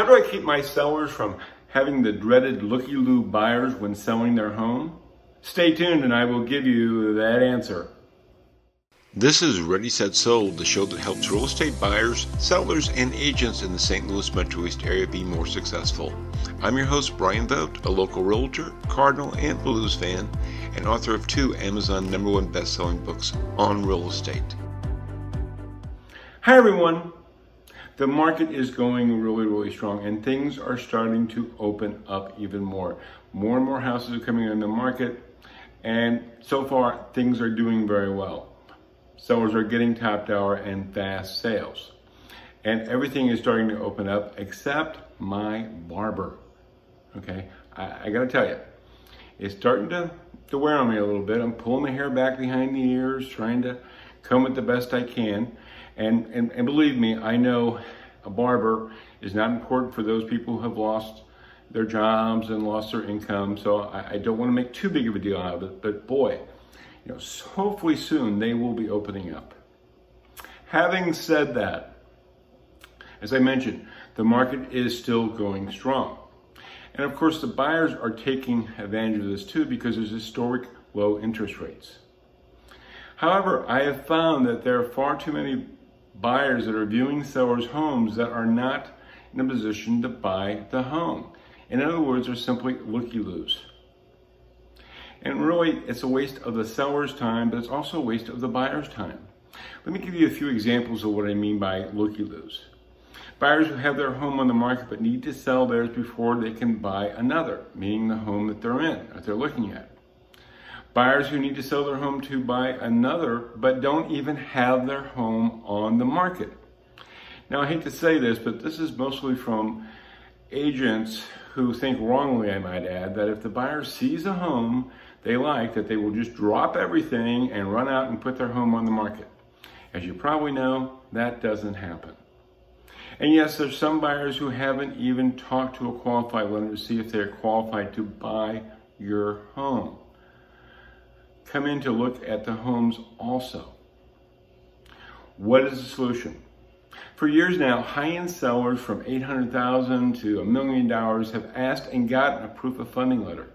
How do I keep my sellers from having the dreaded looky-loo buyers when selling their home? Stay tuned and I will give you that answer. This is Ready Set Sold, the show that helps real estate buyers, sellers, and agents in the St. Louis Metro East area be more successful. I'm your host, Brian Vogt, a local realtor, Cardinal, and Blues fan, and author of two Amazon number one best-selling books on real estate. Hi everyone. The market is going really, really strong and things are starting to open up even more. More and more houses are coming on the market and so far things are doing very well. Sellers are getting top dollar and fast sales. And everything is starting to open up except my barber. Okay, I, I gotta tell you, it's starting to, to wear on me a little bit. I'm pulling my hair back behind the ears, trying to comb it the best I can. And, and, and believe me, I know a barber is not important for those people who have lost their jobs and lost their income. So I, I don't want to make too big of a deal out of it. But boy, you know, hopefully soon they will be opening up. Having said that, as I mentioned, the market is still going strong. And of course, the buyers are taking advantage of this too because there's historic low interest rates. However, I have found that there are far too many buyers that are viewing sellers' homes that are not in a position to buy the home. In other words, they're simply looky-loos. And really, it's a waste of the seller's time, but it's also a waste of the buyer's time. Let me give you a few examples of what I mean by looky-loos. Buyers who have their home on the market but need to sell theirs before they can buy another, meaning the home that they're in, that they're looking at. Buyers who need to sell their home to buy another but don't even have their home on the market. Now, I hate to say this, but this is mostly from agents who think wrongly, I might add, that if the buyer sees a home they like, that they will just drop everything and run out and put their home on the market. As you probably know, that doesn't happen. And yes, there's some buyers who haven't even talked to a qualified lender to see if they're qualified to buy your home come in to look at the homes also. What is the solution? For years now, high-end sellers from 800,000 to a million dollars have asked and gotten a proof of funding letter,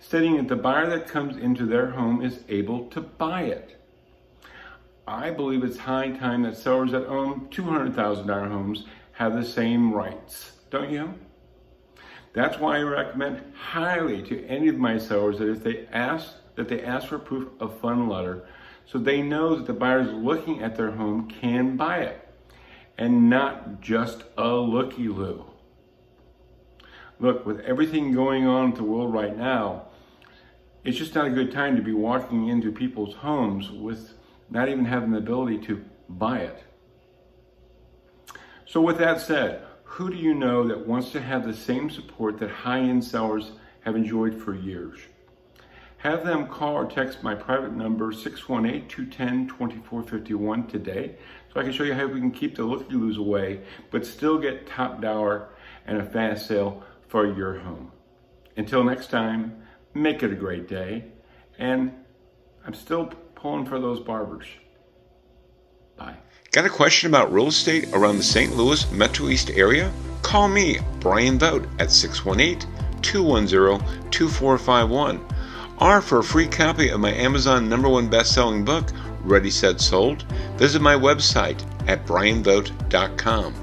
stating that the buyer that comes into their home is able to buy it. I believe it's high time that sellers that own $200,000 homes have the same rights, don't you? That's why I recommend highly to any of my sellers that if they ask that they ask for proof of fund letter so they know that the buyers looking at their home can buy it and not just a looky-loo. Look, with everything going on in the world right now, it's just not a good time to be walking into people's homes with not even having the ability to buy it. So with that said, who do you know that wants to have the same support that high-end sellers have enjoyed for years? Have them call or text my private number 618-210-2451 today so I can show you how we can keep the look looky-loos away but still get top dollar and a fast sale for your home. Until next time, make it a great day and I'm still pulling for those barbers. Bye. Got a question about real estate around the St. Louis Metro East area? Call me, Brian Vogt, at 618 210 2451 or for a free copy of my Amazon number one best-selling book, Ready, Set, Sold, visit my website at brianvogt.com.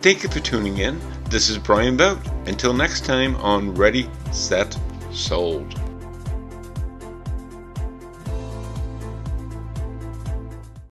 Thank you for tuning in. This is Brian Vogt. Until next time on Ready, Set, Sold.